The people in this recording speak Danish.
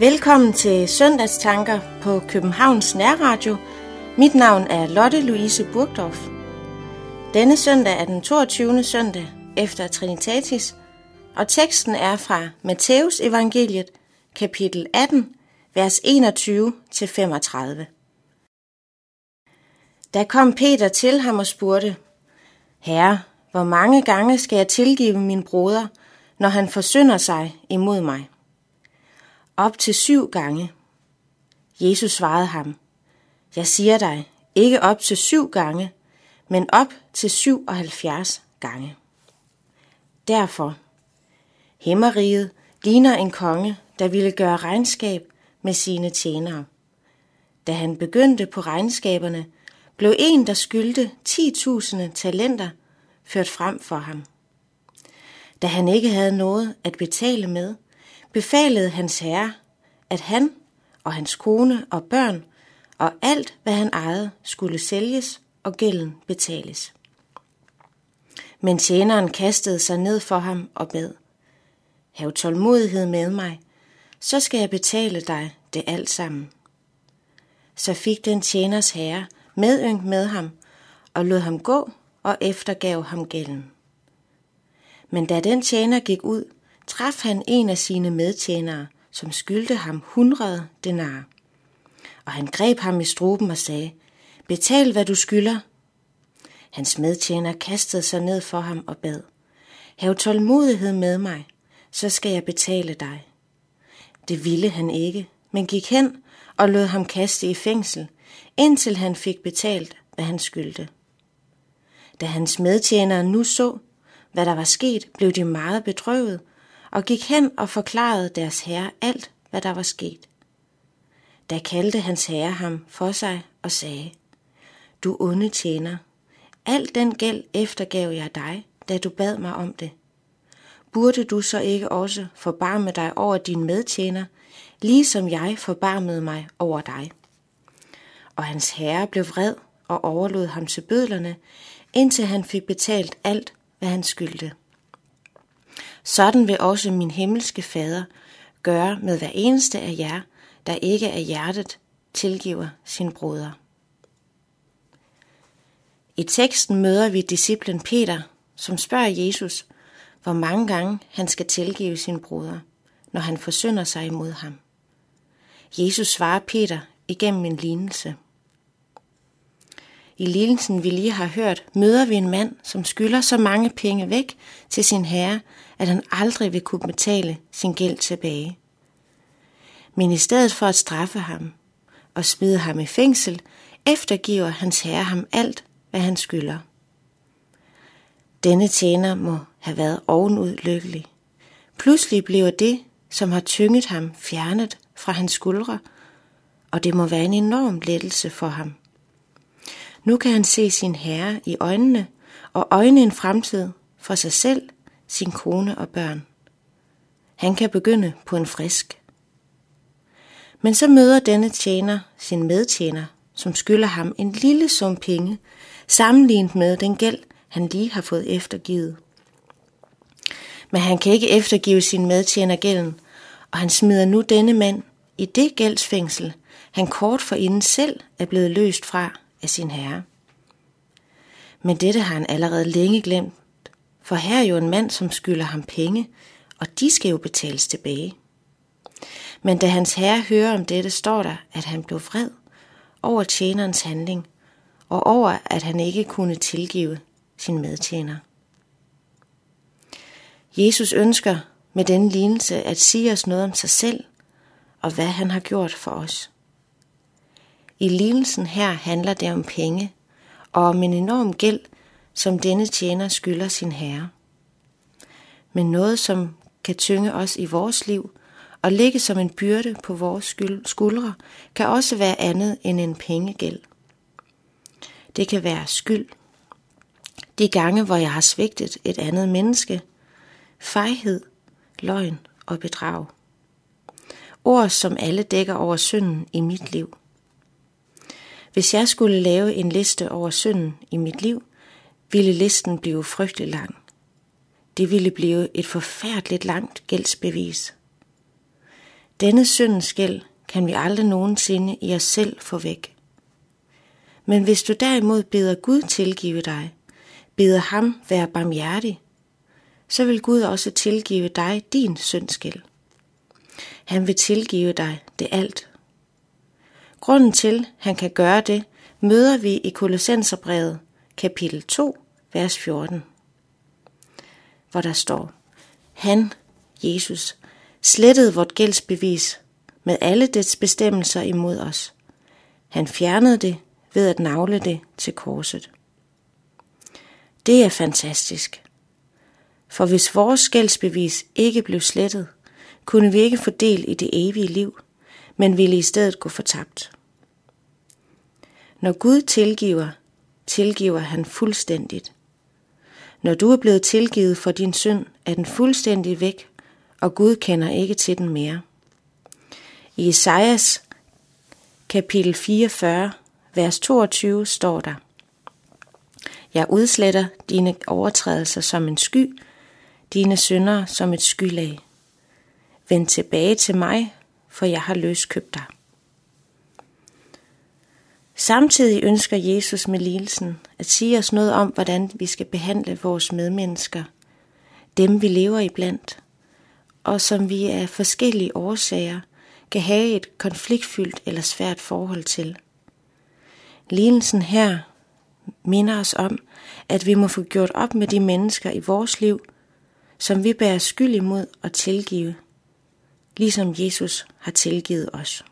Velkommen til Søndagstanker på Københavns Nærradio. Mit navn er Lotte Louise Burgdorf. Denne søndag er den 22. søndag efter Trinitatis, og teksten er fra Matteus evangeliet, kapitel 18, vers 21-35. Da kom Peter til ham og spurgte, Herre, hvor mange gange skal jeg tilgive min broder, når han forsynder sig imod mig? Op til syv gange. Jesus svarede ham, Jeg siger dig, ikke op til syv gange, men op til 77 gange. Derfor, himmeriget ligner en konge, der ville gøre regnskab med sine tjenere. Da han begyndte på regnskaberne, blev en, der skyldte 10.000 talenter, ført frem for ham. Da han ikke havde noget at betale med, befalede hans herre, at han og hans kone og børn og alt, hvad han ejede, skulle sælges og gælden betales. Men tjeneren kastede sig ned for ham og bad, Hav tålmodighed med mig, så skal jeg betale dig det alt sammen. Så fik den tjeners herre medynk med ham og lod ham gå og eftergav ham gælden. Men da den tjener gik ud, traf han en af sine medtjenere, som skyldte ham hundrede denar. Og han greb ham i struben og sagde, betal hvad du skylder. Hans medtjener kastede sig ned for ham og bad, hav tålmodighed med mig, så skal jeg betale dig. Det ville han ikke, men gik hen og lod ham kaste i fængsel, indtil han fik betalt, hvad han skyldte. Da hans medtjenere nu så, hvad der var sket, blev de meget bedrøvet og gik hen og forklarede deres herre alt, hvad der var sket. Da kaldte hans herre ham for sig og sagde, Du onde tjener, al den gæld eftergav jeg dig, da du bad mig om det. Burde du så ikke også forbarme dig over din medtjener, ligesom jeg forbarmede mig over dig? Og hans herre blev vred og overlod ham til bødlerne, indtil han fik betalt alt, hvad han skyldte. Sådan vil også min himmelske fader gøre med hver eneste af jer, der ikke af hjertet tilgiver sin broder. I teksten møder vi disciplen Peter, som spørger Jesus, hvor mange gange han skal tilgive sin broder, når han forsynder sig imod ham. Jesus svarer Peter igennem en lignelse. I lignelsen, vi lige har hørt, møder vi en mand, som skylder så mange penge væk til sin herre, at han aldrig vil kunne betale sin gæld tilbage. Men i stedet for at straffe ham og smide ham i fængsel, eftergiver hans herre ham alt, hvad han skylder. Denne tjener må have været ovenud lykkelig. Pludselig bliver det, som har tynget ham, fjernet fra hans skuldre, og det må være en enorm lettelse for ham. Nu kan han se sin herre i øjnene og øjne en fremtid for sig selv, sin kone og børn. Han kan begynde på en frisk. Men så møder denne tjener sin medtjener, som skylder ham en lille sum penge, sammenlignet med den gæld, han lige har fået eftergivet. Men han kan ikke eftergive sin medtjener gælden, og han smider nu denne mand i det gældsfængsel, han kort forinden selv er blevet løst fra af sin herre. Men dette har han allerede længe glemt, for her er jo en mand, som skylder ham penge, og de skal jo betales tilbage. Men da hans herre hører om dette, står der, at han blev vred over tjenerens handling, og over, at han ikke kunne tilgive sin medtjener. Jesus ønsker med denne lignelse at sige os noget om sig selv og hvad han har gjort for os. I lignelsen her handler det om penge og om en enorm gæld, som denne tjener skylder sin herre. Men noget, som kan tynge os i vores liv og ligge som en byrde på vores skuldre, kan også være andet end en pengegæld. Det kan være skyld. De gange, hvor jeg har svigtet et andet menneske, fejhed, løgn og bedrag. Ord, som alle dækker over synden i mit liv. Hvis jeg skulle lave en liste over synden i mit liv, ville listen blive frygtelig lang. Det ville blive et forfærdeligt langt gældsbevis. Denne syndens gæld kan vi aldrig nogensinde i os selv få væk. Men hvis du derimod beder Gud tilgive dig, beder ham være barmhjertig, så vil Gud også tilgive dig din syndsgæld. Han vil tilgive dig det alt. Grunden til, han kan gøre det, møder vi i Kolossenserbrevet, kapitel 2, vers 14, hvor der står, Han, Jesus, slettede vort gældsbevis med alle dets bestemmelser imod os. Han fjernede det ved at navle det til korset. Det er fantastisk. For hvis vores gældsbevis ikke blev slettet, kunne vi ikke få del i det evige liv, men ville i stedet gå fortabt. Når Gud tilgiver, tilgiver han fuldstændigt. Når du er blevet tilgivet for din synd, er den fuldstændig væk, og Gud kender ikke til den mere. I Esajas kapitel 44, vers 22 står der, Jeg udsletter dine overtrædelser som en sky, dine synder som et skylag. Vend tilbage til mig, for jeg har løskøbt dig. Samtidig ønsker Jesus med lidelsen at sige os noget om, hvordan vi skal behandle vores medmennesker, dem vi lever iblandt, og som vi af forskellige årsager kan have et konfliktfyldt eller svært forhold til. Lidelsen her minder os om, at vi må få gjort op med de mennesker i vores liv, som vi bærer skyld imod og tilgive, ligesom Jesus har tilgivet os.